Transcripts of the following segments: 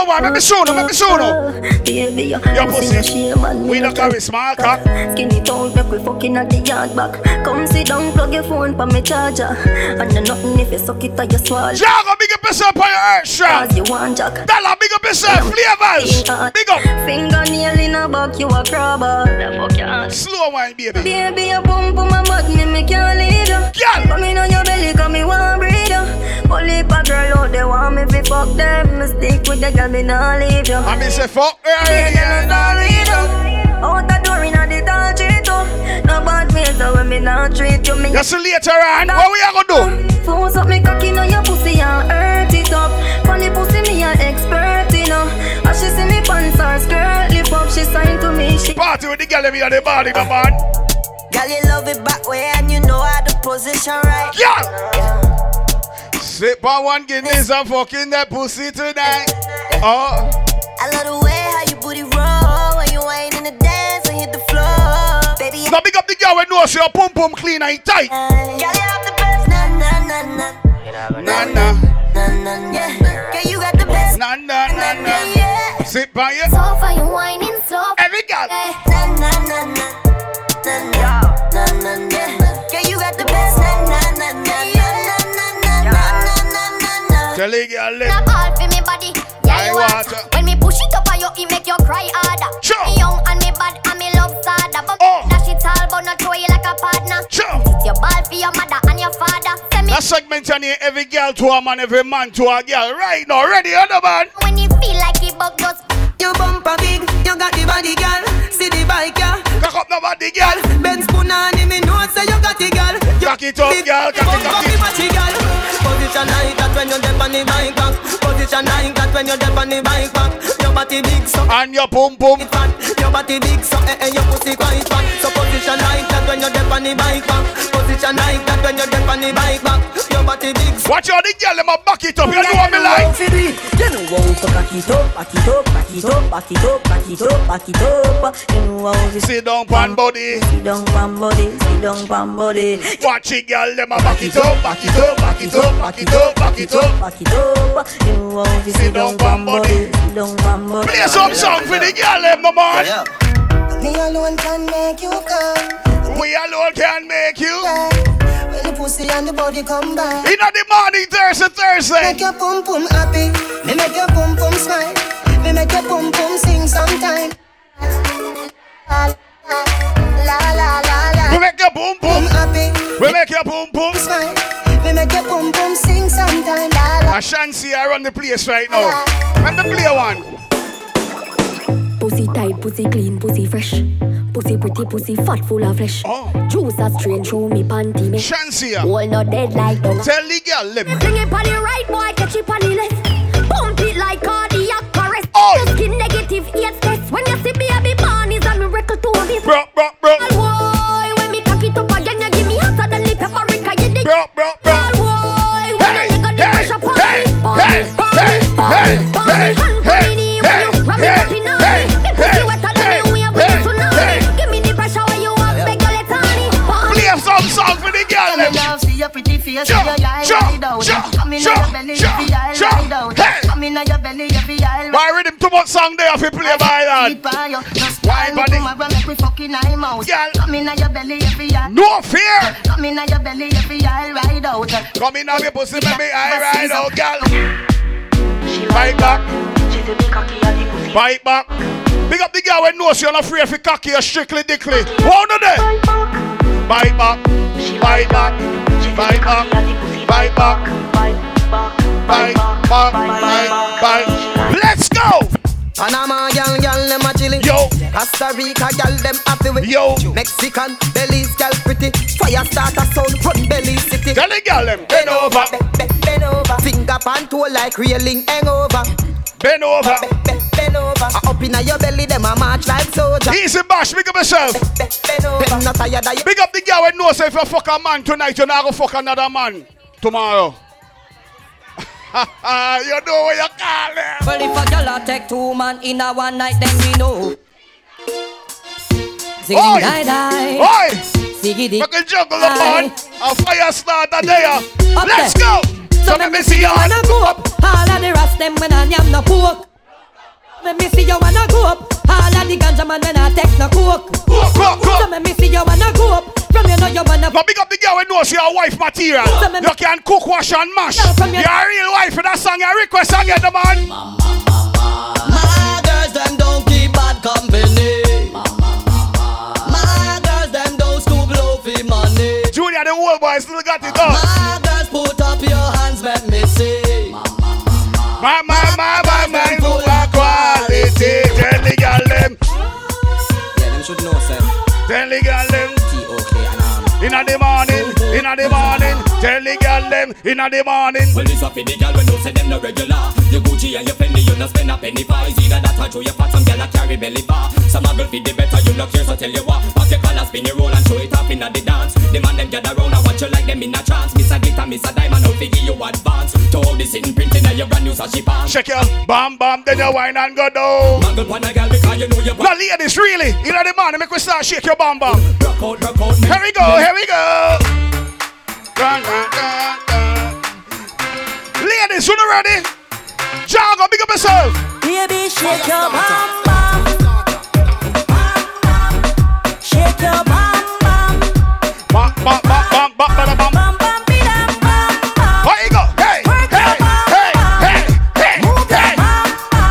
Slow one, make me show no, make me show no. Baby, your Your pussy pussy. shame and We me don't carry small cock. Skinny tone, make we fucking at the yard back. Come sit down, plug your phone for me charger. And then nothing if you suck it or you swallow. Jago, big up yourself on your earth strap. Cause you want jack. Dollar, big up yourself. Flavors. Big up. Fingernail in a back, you a crabber. The fuck your ass. Slow wine, baby. Baby, you pump on my butt, me me can't leave you. Girl. Come in on your belly, come me one breathe you. Only a girl out there want me fi fuck them. Me stick with the girl, me nah leave you. I mean, say fuck her. Yeah, Yeah, yeah, nah leave you. Out the door inna the tall street too. Oh. No bad ways, so when me not treat you, me. You see later on. What we are gonna do? Force up me cocky on your pussy and hurt it up. Funny pussy me a expert, you know. As she see me pants or skirt lip up, she sign to me. She Party with the girl in me on the body, my man. Girl, you love it back way and you know how to position right. Girl. Sip on one Guinness and fucking that pussy tonight. Oh. I love the way how you booty roll when you ain't in the dance and hit the floor. Baby, Now big up the girl when knows your pum pum clean and tight. girl, you have the best. Na na na na. Nah. Na na na. Yeah. Girl, you got the best. Nah, nah, nah. Yeah. Sit by you. So far you whining slow. Every girl. Na Tell the girl, A let ball for me body. I Yeah, you want want. When me push it up on you, it make you cry harder. Sure. Me young and me bad and me love sadder. But Oh. dash it all, but not throw you like a partner. Sure. It's your ball for your mother and your father. Send me That segment on here, every girl to a man, every man to a girl. Right now, ready, other man. when you feel like it, but just Your bumper big, you got the body, girl. See the bike, yeah. Cock up nobody, girl. Benz Punani, me know say you got the girl. You Cock it up, girl. Cock it, bumper cock fi it. matchy, girl. Position like that when you're deep on the bike back. Position like that when you're deep on the bike back. Your body big, so And your pum pum. it fat. Your body big, so eh eh, your pussy quite fat. So position like that when you're deep on the bike back. Position like that when you're deep on the bike back. Your body big, Watch out, the girl, them a back it up. You know what me like. You know how to back it up, back it up, back it up, back it up, back it up, back it up. You know how to Sit down, pan body. sit down, pan body, sit down, pan body. Watch it, girl, them a back it up, back it up, back it up, back it up, back it up. Back it up, you know how to sit down, pan body, sit down, pan body. Play some song for the girl, them, no man. Me alone can make you come. We alone can make you. When the pussy and the body come back. In the morning, Thursday, Thursday. Make your pum pum happy. Me make your pum pum smile. Me make your pum pum sing sometime. La la la la We make your boom Pum boom. happy. We make your boom boom. Smile. Me make your pum pum sing sometime. La la. I shan't see I run the place right now. Let me play one. Pussy tight, pussy clean, pussy fresh. Pussy pretty, pussy fat, full of flesh. Oh. Juice a strain through me panty me. Shansia. Whole not dead like dog. Tell the girl, let me. Bring it on the right, boy, catch it on the left. Pump it like cardiac arrest. Oi. Your skin negative, eight test. When you see baby man is a miracle to this. Bro, bro, bro. Face, Sure, see your eye sure, ride out. sure, Come in sure, your belly, sure, every eye sure. ride out. Hey. Come in your belly, every eye Why rhythm too much song there if you play by that? Eat by you, just Why, time buddy? tomorrow make we fucking eye mouth. Girl. Come in your belly, every eye. No fear. Come in your belly, every eye ride out. Come in on your pussy, baby, I ride out, girl. Bite back. She's a cocky. Bite back. Big up the girl when knows you're not afraid if you cocky or strictly dickly. One of them. Bite back. Bite back. Bite back. Bite back. Bite back. Bite back. Let's go. Panama gal gal them a chillin'. Yo. Costa Rica gal them happy with. Yo. Mexican Belize gal pretty. Fire starter sound run Belize city. Tell the girl them. Bend over. Be- be- Bend over. Finger pan toe like railing hangover. Bend over. Be- be- Bend over. Uh, Up inna your belly them a march like soldier. Easy bash. Big up yourself. Be- Bend over. Them not tired of you. Big up the girl when knows if you fuck a man tonight, you're not gonna fuck another man tomorrow. you know what you call it. Well, if a girl a take two man in a one night, then we know. Oi! Ziggy die die. Oi! Ziggy di. Fucking juggle upon a fire starter there. Up Let's there. go! So let me see you wanna go up. All of the rest them when I am no pork. me me see you wanna go up. All of the ganja man when I take no coke. So me me see you wanna go up. From you know you wanna. But big up the girl when knows your wife material. Some of You can cook, wash, and mash. No, You're a real wife for that song. You request song, again, the man. My girls, them don't keep bad company. My girls, them don't stoop low for money. Junior, the old boy still got it up. My girls, put up My, my, my, my, my, full of quality. Tell the girl them. Yeah, them should know, sir. Tell the girl them. T-O-K and. Inna the morning, inna the morning. Tell the girl them inna the morning. Well, this a for the girl when no say them no regular. Your Gucci and your Fendi, you no spend a penny for. It's either that or throw your fat, some girl a carry belly bar. Some a girl feed the better, you no care, so tell you what. Pop your collar, spin your roll and show it off inna the dance. The man them gather round and watch you like them in a trance. Miss a glitter, miss a diamond, how figure you advance. To all this in printing and your brand new sashi pants. Shake your bam bam, then you wine and go down. Mangle pon a girl because you know you Now ladies, really, inna the morning, make we start shake your bam bam. rock out, rock out. Here we go, here we go. Dun, dun, dun, dun. Ladies, you know ready? Jago, big up yourself. Baby, shake your bam bam. Shake your bam bam. Bang, bang, bang, bang, bang, bang, bang, bang.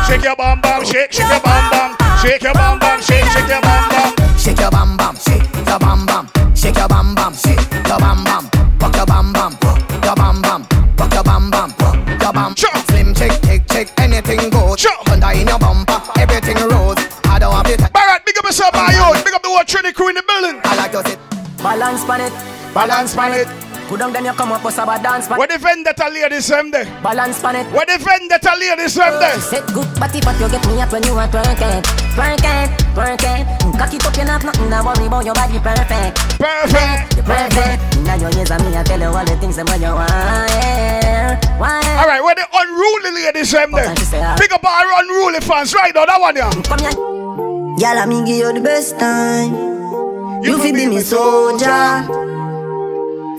Shake your bum bum, shake, shake your bum bum, shake your bum bum, shake, shake your bum bum, shake your bum bum, shake your bum bum, shake your bum bum, shake your bum bum, rock your bum bum, your bum bum, rock your bum bum, your bum. Slim chick, thick chick, anything goes. Thunder in your bumper, everything rose. I don't have the time. Barrett, big up yourself, my own. Big up the whole Trinity crew in the building. I like to sit. Balance pan it. Balance man it. Put down then you come up with a dance pan. Where the vendetta ladies them there? Balance pan it. Where the vendetta ladies them there? Set good body, but you get me up when you are twerking, twerking, twerking. Cock it up, you not nothing to worry about your body perfect. Perfect. You perfect. Now your ears and me, I tell you all the things that you want. All right, where the unruly ladies them there? Big up our unruly fans, right now, that one, yeah. Come here. Girl, I me give you the best time. You fi be me soldier.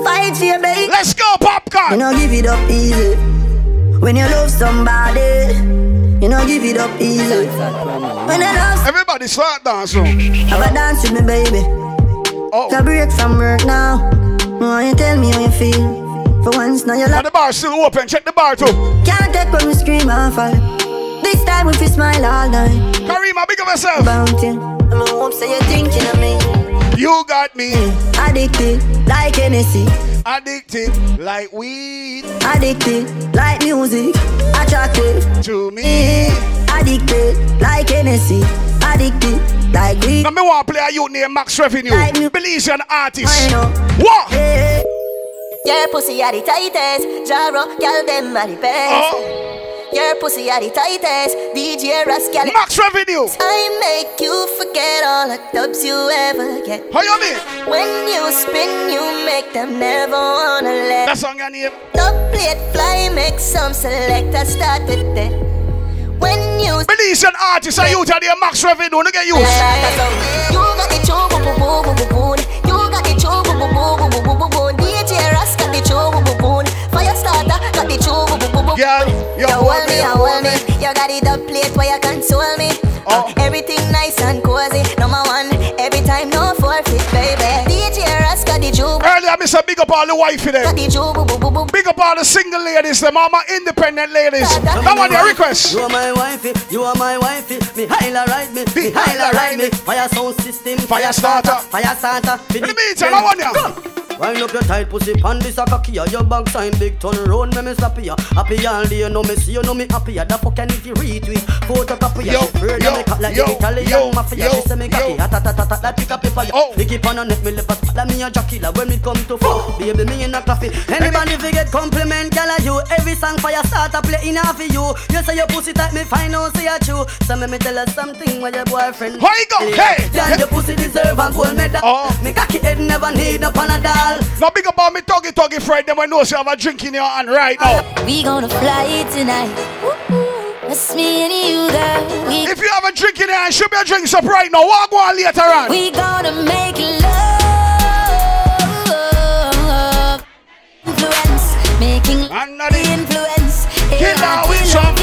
Fight for your baby. Let's go, popcorn. You know give it up easy. When you love somebody, you know give it up easy. When I love, Everybody start dancing. have a dance with me, baby. Oh, a break from work now. Why you tell me how you feel? For once, now you and like the bar still open. Check the bar too. can't take when we scream and fall. This time we fi smile all night. Karima, big up yourself. Bounty. I'm a hope say you're thinking of me. You got me Addicted like Hennessy. addicted like weed Addicted like music. Attractive. to me. Eh, addicted like Hennessy. Addicted like weed. Now me want to play a youth named Max Revenue. Like me. Belizean artist. I know. What? Eh. Hey. Your pussy are the tightest, Jaro, girl them are the best. Oh, Your pussy are the tightest, DJ Rascal. Max Revenue. I make you forget all the dubs you ever get. How you mean? When you spin, you make them never wanna let. That song your name. The plate fly, make some selector start with it. When you Belizean artist and youth are there Max Revenue. Look at you. You got the choo boo boo boo boo boo Girl, you You hold hold me, me, you you hold me. You got it up plate where you console me. Oh. Uh, everything nice and cozy. Number one, every time no forfeit, baby. DJ Ras got the choo boo. Earlier, I miss a big up all the wifey Got them. the choo boo boo boo boo. Big up all the single ladies, them all my independent ladies. That one your request. You are my wifey, you are my wifey. Me highla ride me, me highla ride me. Fire sound system, Fire starter. fire starter. In the meantime, I want you. Wind up your tight pussy pan this a cocky Your back sign big turn round me me slappy ya Happy all day no me see you no me happy ya The fuck can if you retweet Photocopy ya afraid yo, me cut like yo, Italian yo, mafia. yo, She say me cocky hot hot hot hot like pick up paper ya Oh. Lick it on her neck me left a spot like me a jockey When me come to fuck. Oh. Baby me in a coffee. Anybody fi get compliment Girl you. Every song for your start a play in for you. You say your pussy tight me find out oh, say you true So me me tell her something with your boyfriend How you go? Hey. Girl your pussy deserve a gold medal. Oh. Me cocky head never need no panadol now big up me tuggy tuggy friend, them I know so have a drink in your hand right now. We gonna fly tonight. That's me and you, girl. If you have a drink in your hand, should be a drink up right now. Walk one later on. We gonna make love. Making Under the influence. Killer with some.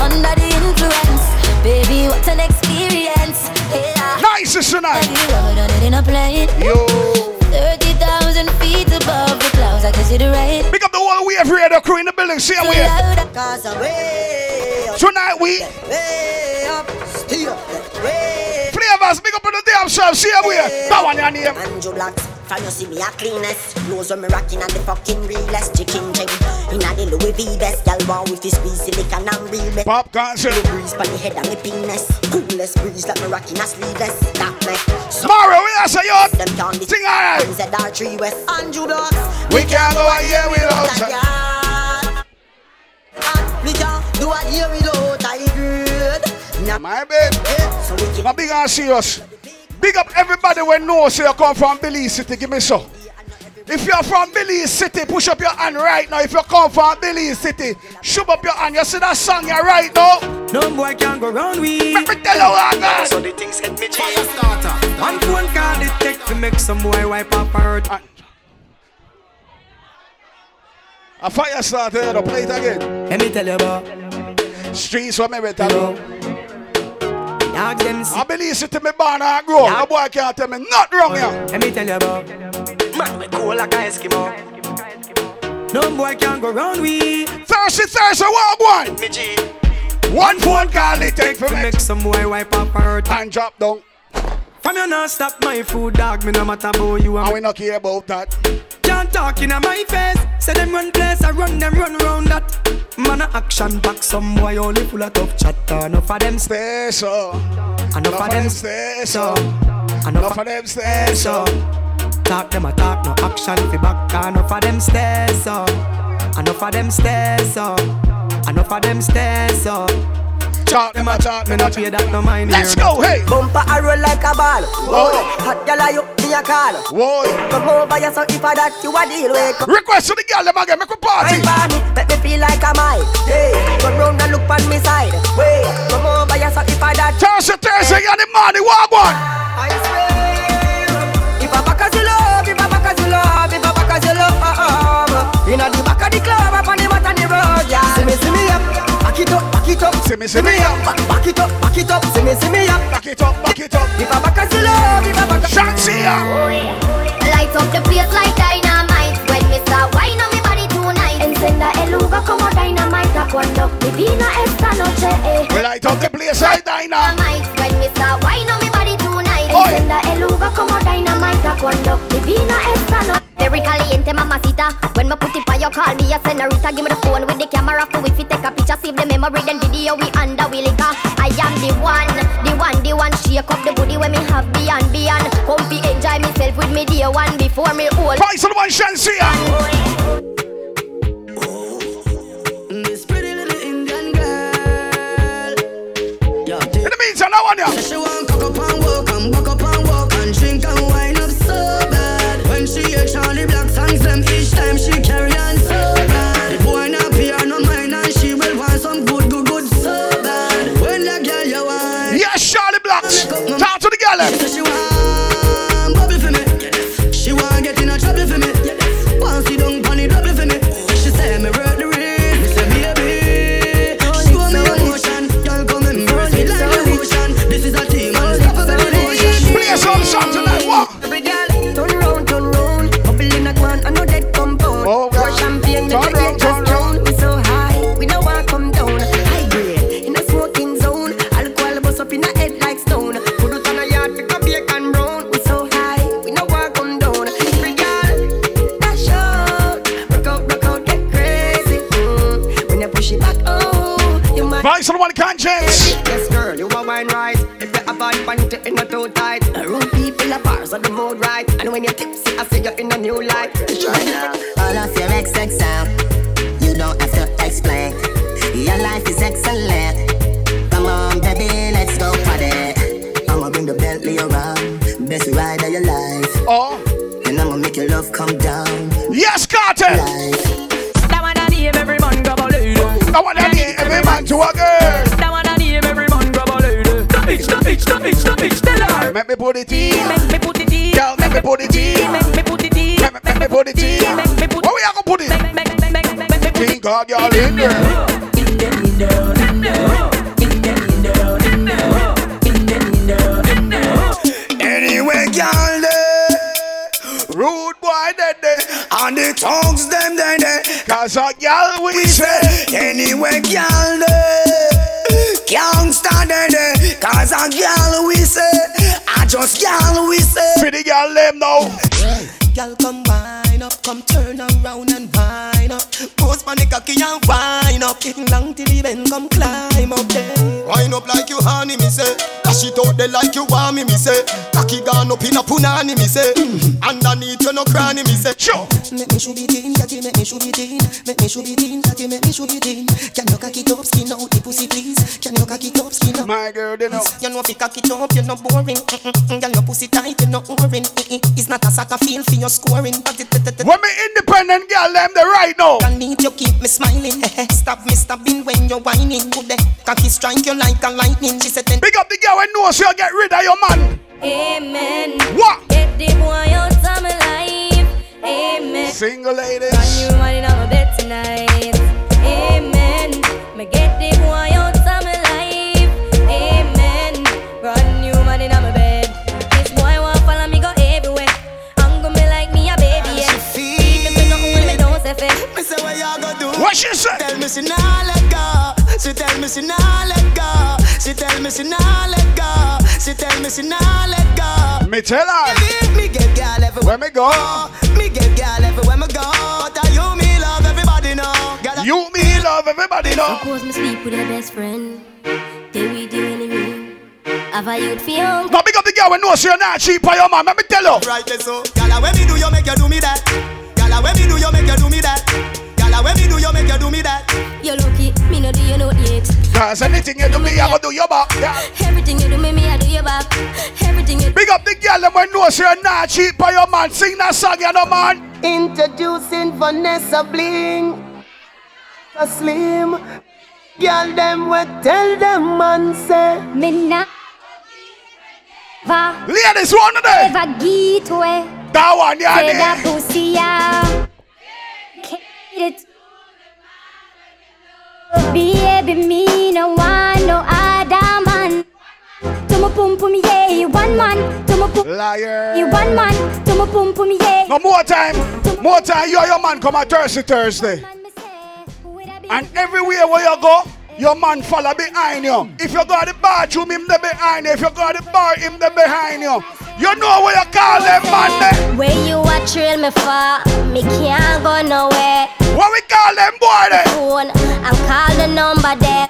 Under the influence, baby, what an experience. Nice tonight it. Yo. 30,000 feet above the clouds, I can see the right. Pick up the whole wave radio crew in the building. See how we are. Tonight we. Way up, still. Way. Flavors, big up in the damn shop. See how we are. That one, your name from you see me a cleanest Knows when me rocking and the fucking realest Chicken gem, inna the Louis V best Y'all want with this squeeze silicon and real best Popcorn shit. The breeze pon the head of me penis Coolest breeze like me rocking a sleeveless That me Tomorrow we are say yo. Them down the Sing alright. ZR3 West Andrew Blacks We can't go a year without you. We can't do a year without a good My babe. so we keep Now big and serious. Big up everybody when knows you come from Belize City. Give me so. If you're from Belize City, push up your hand right now. If you come from Belize City, shove up your hand. You see that song you're right now? No boy can go round we. Let me tell you what, God. So the things hit me change. One phone call it take to make some boy wipe up her hurt. A fire started, to play it again. Let me tell you about. Streets where me tell you. Dog them I see. Belize City, me born and grow. No boy can't tell me nothing wrong here. Let me tell you about. Man, we cool like a Eskimo. No boy can go round we. Thursday, Thursday, what one? Me G. One phone call it take for me. make some boy wipe up her hurt. And drop down. From you not stop my food, dog. Me no matter about you And and we not care about that. Can't talk in my face. Say them run place, I run them run round that. Man a action back, some boy only full of tough chatter. Enough of them stay Stay so. enough Enough of of them them stay stay so. so. Enough Enough of of them stay so. so. Talk them a talk, no action fi back. Enough of them stay so. Enough of them stay so. Enough of them stay so. Talk them a talk, Me me not not pay that no mind. Let's go, hey. Bumper a roll like a ball Whoa. Hot gal are you, me a call Whoa. Come over here so if a that you a deal with. Request to the girl, them again, make a party. For me, make me feel like a mile. Hey, come round and look on me side. Wait, come over here so if a that Thursday, Thursday, in the morning, what one? It up, back it up See me, see me up. back, back it up, back it up See me, see me up Back it up, back it up. If a back as you if a back as Shanty, yeah. Light up the place like dynamite When me start wine on me body tonight Encenda el lugar como dynamite A cuando mi vina esta noche eh. We light up the place right now. Dynamite When me start wine on me body tonight Oi. Encenda el lugar como dynamite cuando mi vina esta noche Very caliente mamacita. When me put it on your call me a senorita. Give me the phone with the camera For if you take a picture Save the memory Then video we under we liquor I am the one The one, the one. Shake up the booty When me have beyond, beyond Come fi enjoy myself with me day one Before me old. Price of the one, Shanty, of the one. Yes, girl, you are wine right. If you have a panty in a too tight, the room people are bars on the mood right. And when you're tipsy, I see you in a new light. All of your XX out. You don't have to explain. Your life is excellent. Come on, baby, let's go party. I'ma bring the Bentley around. Best ride of your life. Oh, And I'ma make your love come down. yes, Carter. Life. That one I name every man grab a lady. I want to need every man to bitch, the bitch, the bitch, the her. Make me put it in. Make me put it in. Girl, make me put it in. Make me put it in. Make me, put it in. Make me put Where we are gonna put it? Make, make, make, make, make me put King God, y'all in there. Anyway, girl, eh, rude boy, dead, dead. On the town dogs them there eh, there. Cause a gal we say. Anyway, girl eh, there. Can't stand there there. Cause a girl we say. I just girl we say. Pretty gal them now. Girl, come wine up, come turn around and wine up. Post on the cocky and wine up. Getting long till the bend, come climb up there. Wine up like you honey, me say. Dash it out there like you want me, me say. Cocky gone up in a punani, me say. Mm. Underneath you no cranny, me say. Sure. Make me should be teen, cocky make me should be teen. Make me should be teen, cocky make me should be teen. Can you cocky top skin out the pussy, please? Can you cocky top skin out? My girl, they know. You know if you cock it up, you're not boring. Mm-mm-mm. Girl, your pussy tight, you're not boring. It's not a soccer field for your scoring. When me independent girl, them the right now. I need you keep me smiling. Stop me stopping when you're whining. Good day, cocky strike you like a lightning. She said, then Big up the girl when knows you get rid of your man. Amen. What? Get the boy out of my life. Amen. Single ladies. Run you money in my bed tonight. Amen. Me get the boy out of my life. Amen. Run you money in my bed. This boy want to follow me go everywhere. I'm gonna be like me a baby. Yeah. Even me nothing when me don't say fair. me say what you gonna do? What she say? Tell me she nah let go. She tell me she nah let go. She tell me she nah let go. She tell me she nah let go. Me tell her. Me, me get girl everywhere Where me go? Me get girl everywhere me go. But I you me love everybody know. Girl, You me love everybody know. Suppose me sleep with your best friend. Did we do anything? Have I youth feel? Now big up the girl when knows you're not cheap for your man. Let me tell you. right there so. Girl, when me do you make you do me that. Girl, when me do you make you do me that. Girl, when me do you make you do me that. You lucky, Cause anything you do me, I go do your back. Yeah. Everything you do me, me I do your back. Everything you Big up the girl them when knows you're not cheap for your man. Sing that song, you know man. Introducing Vanessa Bling. A slim. Girl, them what tell them man say. Me nah va Ladies, one of them. ever get away. That one, yeah. Say that pussy yeah. Can't it. Baby, me no want no other man. To my pum pum yeah, you one man. To my pum, Liar. you one man. To my pum pum yeah. No more time. More time. You and your man come on Thursday, Thursday. Man, me say, who would I be? And everywhere where you go, your man follow behind you. If you go to the bathroom, him there behind you. If you go to the bar, him there behind you. You know where you call them man eh? there. Where you a trail me for? Me can't go nowhere. What we call them boy there? phone and call the number there.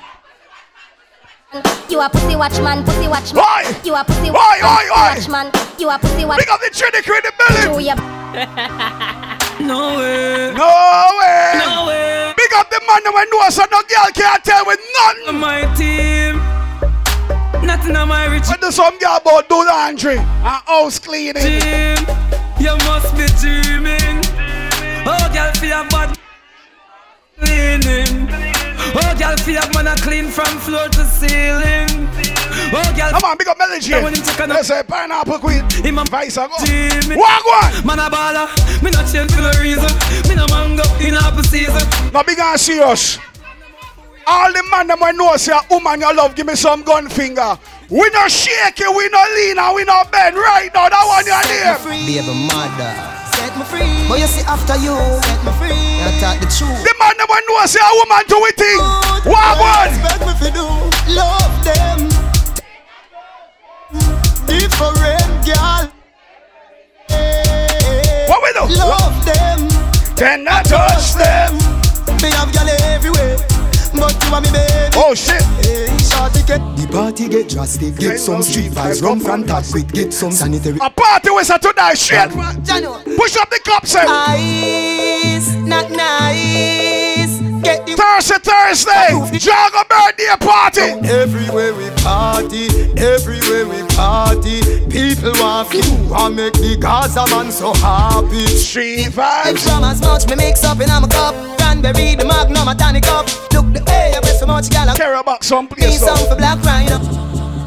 You a pussy watchman, pussy watchman. Why? You a pussy Why, why, why? watchman. You a pussy watchman. Pick up the Trinity in the building. No way. No way. No way. Big up the man that we know so no girl can't tell with nothing. My team. Nothing on my rich When the some girl about do laundry and house cleaning. team. You must be dreaming. Oh, girl, feel bad cleaning. Oh, girl, feel man a clean from floor to ceiling. Oh, girl, Come on, big up Melody. I want him to kind of- Let's say pineapple queen. him a Vice a go. Walk one. Man a baller, me not change for no reason. Me no mango in apple season. Now big and serious. All the man them when know say a woman you love, give me some gun finger. We no shake it, we no lean and we no bend right now. That one your name. Be a mother. Set me free. But you see after you, Set me free. I talk the truth. The man them when know say a woman do it thing. Walk one. Expect me to do. Love them. Different girl. What we do? Love them. Then I touch them. Me have girl everywhere. But you are me baby. Oh shit. Hey, shorty get the party get drastic. Get some street vibes, run from top quick. Get some sanitary. A party with a tonight straight. Jano. Push up the cup, say. Eh? Ice, not nice. Get the Thursday, Thursday. Jago birthday party. Everywhere we party, everywhere we party, people want to and make the Gaza man so happy. Street vibes. From as much me mix up in a cup, cranberry, the magnum, a tonic up. Look the way I so much gal. Carry back some Me place. song though. for Black Rhino.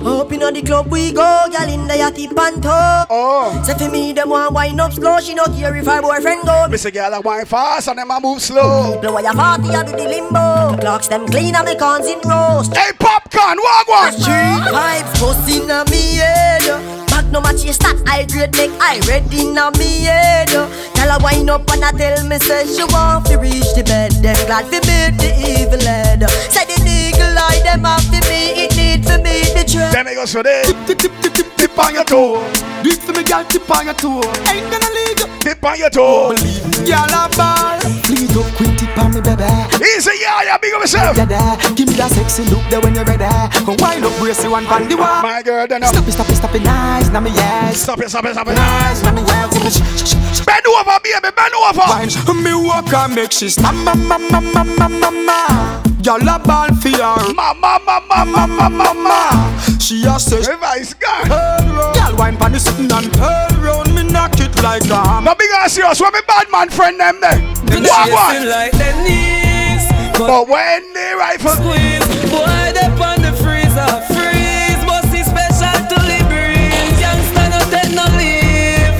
Up inna the club we go, gal in the yachty panto. Oh. Say for me, them want wind up slow. She no care if her boyfriend go. Miss a girl a wine fast and them a move slow. Blow your party, I do the limbo. Clocks them clean and me cons in roast. Hey, popcorn, walk one. Street vibes, bust inna me head. No match your stat, I grade make I ready now me head. Tell her wind up and I tell me say she want to reach the bed. Them glad to meet the evil head. Say the eagle eye them have to me, it need for me the truth. Then it goes for this. Tip, tip, tip, tip, tip on your toe. Do it for me, girl, tip on your toe. Ain't gonna leave you. Tip on your toe. Believe me, girl, a ball. Please don't quit tip on me, baby. Easy, yeah, yeah, big up yourself. Yeah, there. Give me that sexy look there when you're ready. Come wind up, brace you one pan the wall. My girl, then uh, Stop it, stop it, stop it, nice, now me yes. Stop it, stop it, stop it. Nice, now me yes. Shh, shh, shh, shh. Bend over, baby, bend over. Wine, me walk and make she stop, ma, ma, ma, ma, ma, ma, ma. Y'all a ball for her. Mama, mama, mama, mama. She a say, Revice, God. turn round. Y'all wine pan the sitting and turn round. Me knock it like a hammer. No big ass serious. What me bad man friend them there? Them What chasing one? like the knees. But when they rifle Squeeze, boy, they on the freezer. Freeze, must be special to the. Youngster no take no leave.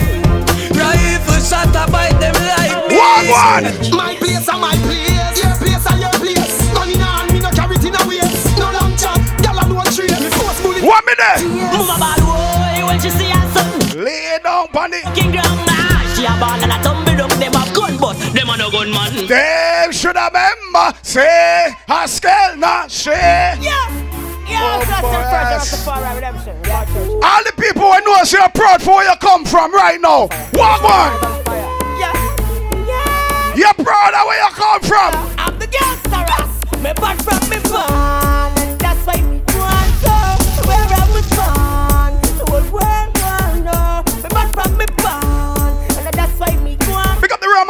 Rifle shot a bite them like bees. What one? My place and my place. Your place and your place. Money on me no carry it in a waist. No long chat. Y'all a no trace. Me force bullet. What me there? Mama Lay down on it. king ground nah. She a and a tumble down. Them have gun, but them a no gunman. Them should remember. Say, Haskell, not say. Yeah. Yeah, Oh, that's boy, the first yes. of the far redemption. Yeah. All the people who know you're proud for where you come from right now. One? Yeah. Yeah. You're proud of where you come from. I'm the gangster. Me bad from me born,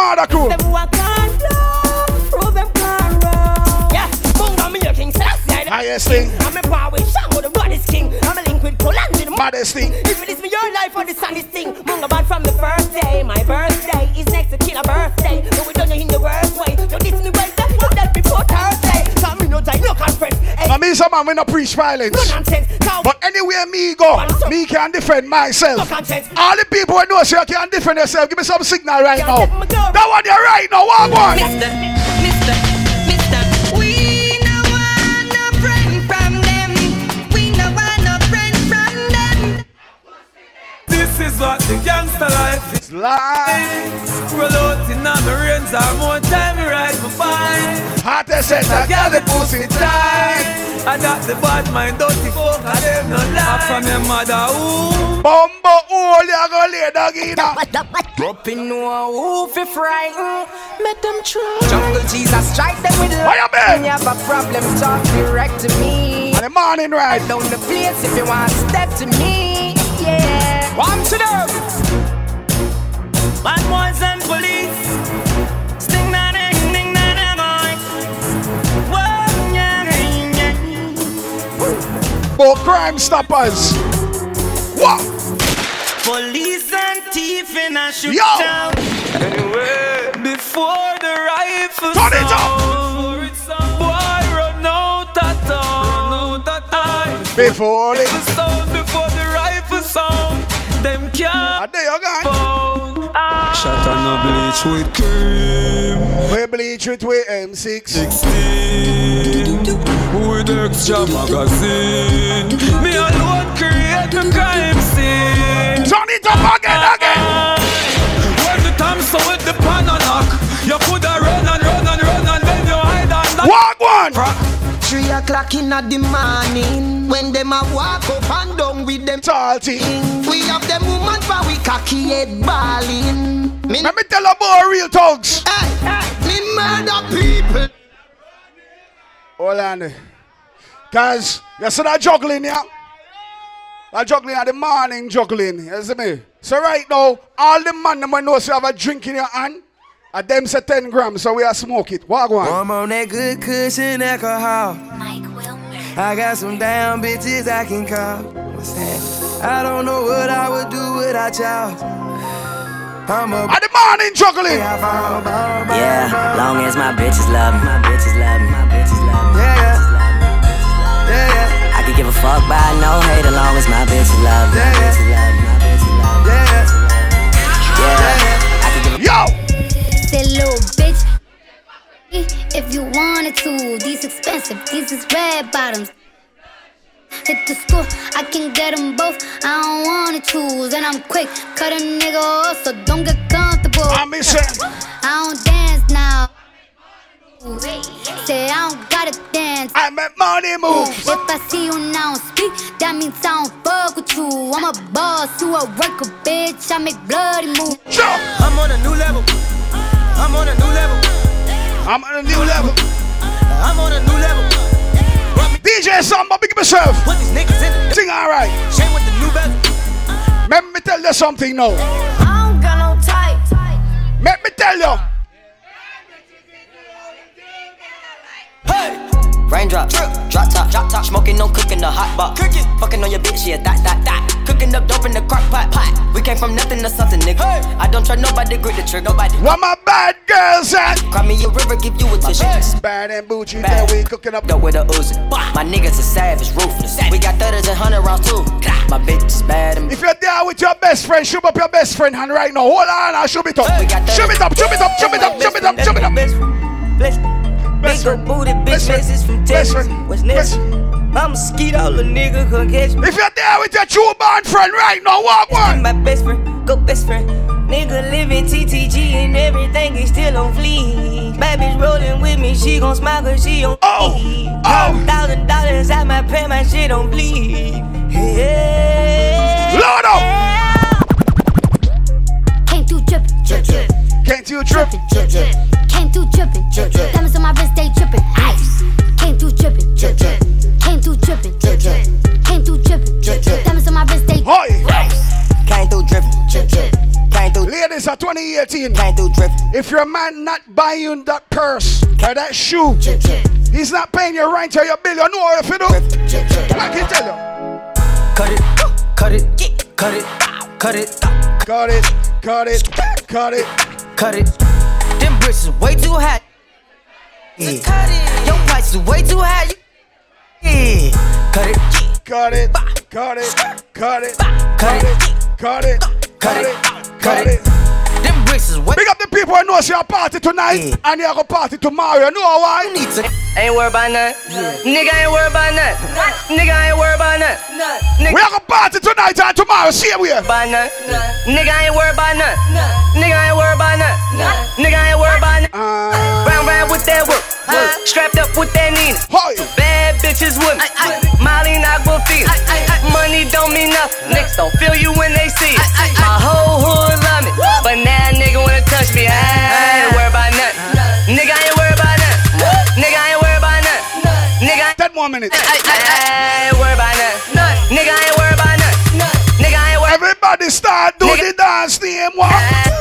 The crew. Them who I can't do, prove them can't run. Yeah, Munga me a king, I Highest thing, I'm a power with Shango, the baddest king. I'm a link with Poland, the baddest thing. if it is me your life the saddest thing, Munga bad from the first day. My birthday man we not preach violence. no nonsense. Now, But anywhere me go, me can defend myself. no conscience. All the people who know say you can defend yourself, give me some signal right now. take my girl. That one you're right now. What one? Mister, Mister, Mister, we no want no friend from them. We no want no friend from them. This is what the gangster life is Lie. Roll out in on the rains, I'm more time to ride my bike. Hottest set, I got the pussy tight. I got the bad mind, dirty folk, I them no lie. From your mother womb. Bumbo hole, you go lay dog in a. Drop in no who fi frighten Make them try Jungle Jesus strike them with Why you When been? you have a problem talk direct to me And the morning ride. Down the place if you want step to me Yeah One to them crime stoppers. What? Police and thief in a shoot Yo. Anyway, before the rifle Turn it up. boy run out. Before. The sound before the rifle sound, them can't found. Shot on a bleach with cream. We bleach it with M6. 16 with extra magazine. Me alone create the crime scene. Turn it up again, again. When the time so with the pan and knock, you coulda run and run and run and then you hide and knock. Walk one. Three o'clock in the morning When them a walk up and down with them Salty. We have them woman for we cocky head balling Me, Let me tell you about real thugs. hey, me murder people Hold on. Cause you see that juggling, yeah? That juggling at the morning juggling. You see me? So right now, all the man them know you have a drink in your hand. And them say 10 grams, so we are smoke it. What go on? I'm on that good cushion alcohol. I got some damn bitches I can call. What's that? I don't know what I would do without y'all. I'm a At the morning juggling. Yeah, long as my bitches love me, my bitches love me, my bitches love me. Yeah, yeah, yeah, I could give a fuck by no hate as long as my bitches love me, my bitches love me, my bitches love me. yeah, Yeah, I could give a Yo! Say little bitch. If you wanted to, these expensive, these is red bottoms. hit the school. I can get them both. I don't wanna choose, and I'm quick. Cut a nigga off, so don't get comfortable. I miss it. I don't dance now. Say I don't gotta dance. I make money move. If I see you now speak, that means I don't fuck with you. I'm a boss, you a worker, bitch. I make bloody moves. I'm on a new level. I'm on a new level. I'm on a new level. I'm on a new level. DJ Samba, big myself. Put these niggas in the Sing alright. Shame with the new bezel. Let me tell you something now. I don't got no type. Let me tell you. Raindrop, drip, drop top, drop top, smoking, no cooking the hot box. Cooking, fucking on your bitch, yeah, that, that, that. Cooking up dope in the crock pot, pot. We came from nothing to something, nigga. I don't try nobody, grip the trigger, nobody. What my bad girls at? Cry me a river, give you a tissue. Bad and bougie, that we cooking up. Dope with a Uzi. My niggas are savage, ruthless. We got thudders and hundred rounds too. My bitch is bad and If you're there with your best friend, shoot up your best friend hand right now. Hold on, I'll shoot it up. Shoot it up, shoot it up, shoot it up, shoot it up, shoot it up. Big old booty bitch message from Texas. What's next? I'm a skeeto, little nigga, come catch me. If you're there with your true bond friend right now, walk one. My best friend, go best friend. Nigga living TTG and everything is still on fleek. Bad bitch rolling with me, she gon' smile cause she on Oh, oh. Thousand dollars at my pay, my shit on bleed. Yeah. Lord Came through drippin', drip, drip. Can't you trip? drip, drip. Came through drippin', drip, drip. Diamonds on my wrist, they drippin'. Ice. Came through drippin', drip, drip. Came through drippin', drip, drip. Came through drippin', drip, drip. Diamonds on my wrist, they Hoy. Came through dripping, drip, drip. Came through. Ladies are 2018. Came through dripping. If your man not buying that purse or that shoe, he's not paying your rent or your bill, you know what if you do? I can tell you. Cut it, cut it, cut it, cut it, cut it, cut it, cut it, cut it. Them bricks is way too. Yeah. Cut it. Your price is way too high. Yeah. Cut it, cut it, cut it, cut it, cut it, cut it, cut it, cut it. Them bricks is way. Big up the people who know it's your party tonight and you're gonna party tomorrow. You know why? Ain't worried about nothing. Nigga ain't worried about nothing. Nigga ain't worried about nothing. Nigga We are gonna party tonight and tomorrow. See you here. about nothing. Nigga ain't worried about nothing. Nigga ain't worried about nothing. Nigga ain't worried about nothing. Uh. Round round with that work. Strapped up with that Nina. Bad bitches with me. Molly Aquafina. Money don't mean nothing. Niggas don't feel you when they see it. My whole hood love me. But now a nigga wanna touch me. I ain't worried about nothing. Nigga ain't worried about nothing. Nigga ain't worried about nothing. Nigga ain't Ten more minutes. I ain't worried about nothing. Nigga ain't worried about nothing. Nigga ain't worried Everybody start do the dance name what?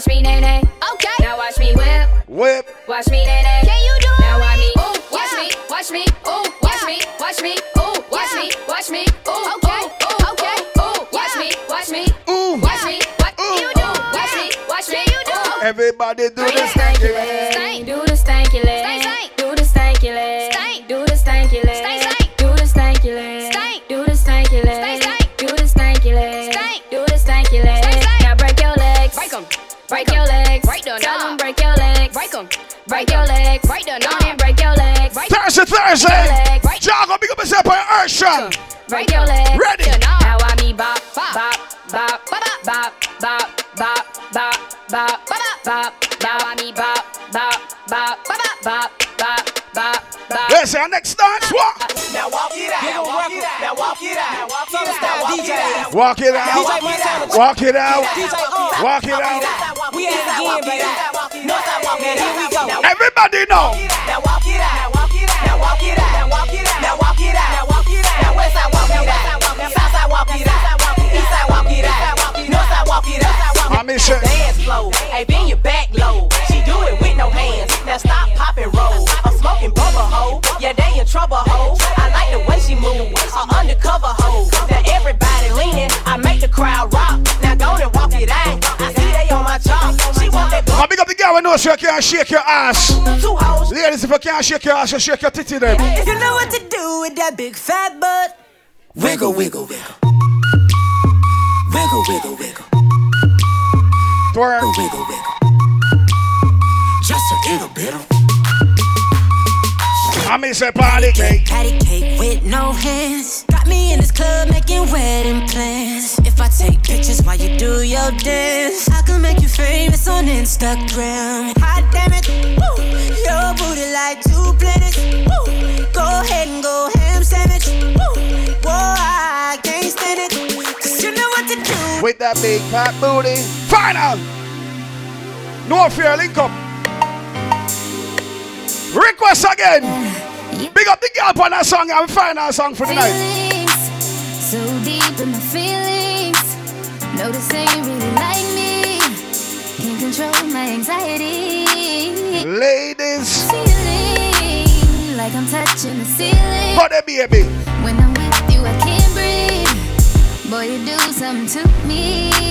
Watch me nay nay. Okay. Now watch me whip. Whip. Watch me nay nay. Can you do Now watch me. Ooh, watch me. Watch me. Ooh, watch me. Watch me. Ooh, watch me. Watch me. Ooh, okay. Ooh, okay. Ooh, watch me. Watch me. Ooh. Watch me. What you do? Watch me. Watch me. You do. Everybody do Bring the it. stanky leg. Do break your legs. Right there, now and break your legs. Thursday, Thursday. Jago, big up yourself on your earth strong. Break your legs. Ready. Now I me bop, bop, bop, bop, bop, bop, bop, bop, bop, bop. Now I me bop, bop, bop, bop, bop, bop, bop, bop. Let's say our next dance. What? Now walk it out. Walk it out. Now walk it out. Now walk it out. DJ. Walk it out. Walk it out. Walk it out. We at it again, baby. Northside walk it out. Here we go. Everybody know. Now walk it out. Now walk it out. Now walk it out. Now walk it out. Now walk it out. Now walk it out. Now westside walk it out. Now southside walk it out. Eastside walk it out. Northside walk it out. I miss it. Dance flow. Hey, bend your back low. She do it with no hands. Now stop, pop roll. I'm smoking bubble hoe. Yeah, they in trouble hoe. I like the way she move. A undercover Now big up the girl who knows you can't shake your ass. Ladies, if you can't shake your ass, you shake your titty then. If you know what to do with that big fat butt, wiggle, wiggle, wiggle. Wiggle, wiggle, wiggle. Twerk. Wiggle, wiggle. Just a little bit of. I miss a party cake. Patty cake with no hands. Got me in this club making wedding plans. If I take pictures while you do your dance, I can make you famous on Instagram. Hot damn it, woo. Your booty like two planets. Woo. Go ahead and go ham sandwich. Woo. Whoa, I can't stand it. Cause you know what to do. With that big fat booty. Final. No fear, link up. Request again. Big up the girl on that song and final song for the night. So deep in my feelings. Notice they ain't really like me. Can't control my anxiety. Ladies. Feeling like I'm touching the ceiling. Body baby. When I'm with you, I can't breathe. Boy, you do something to me.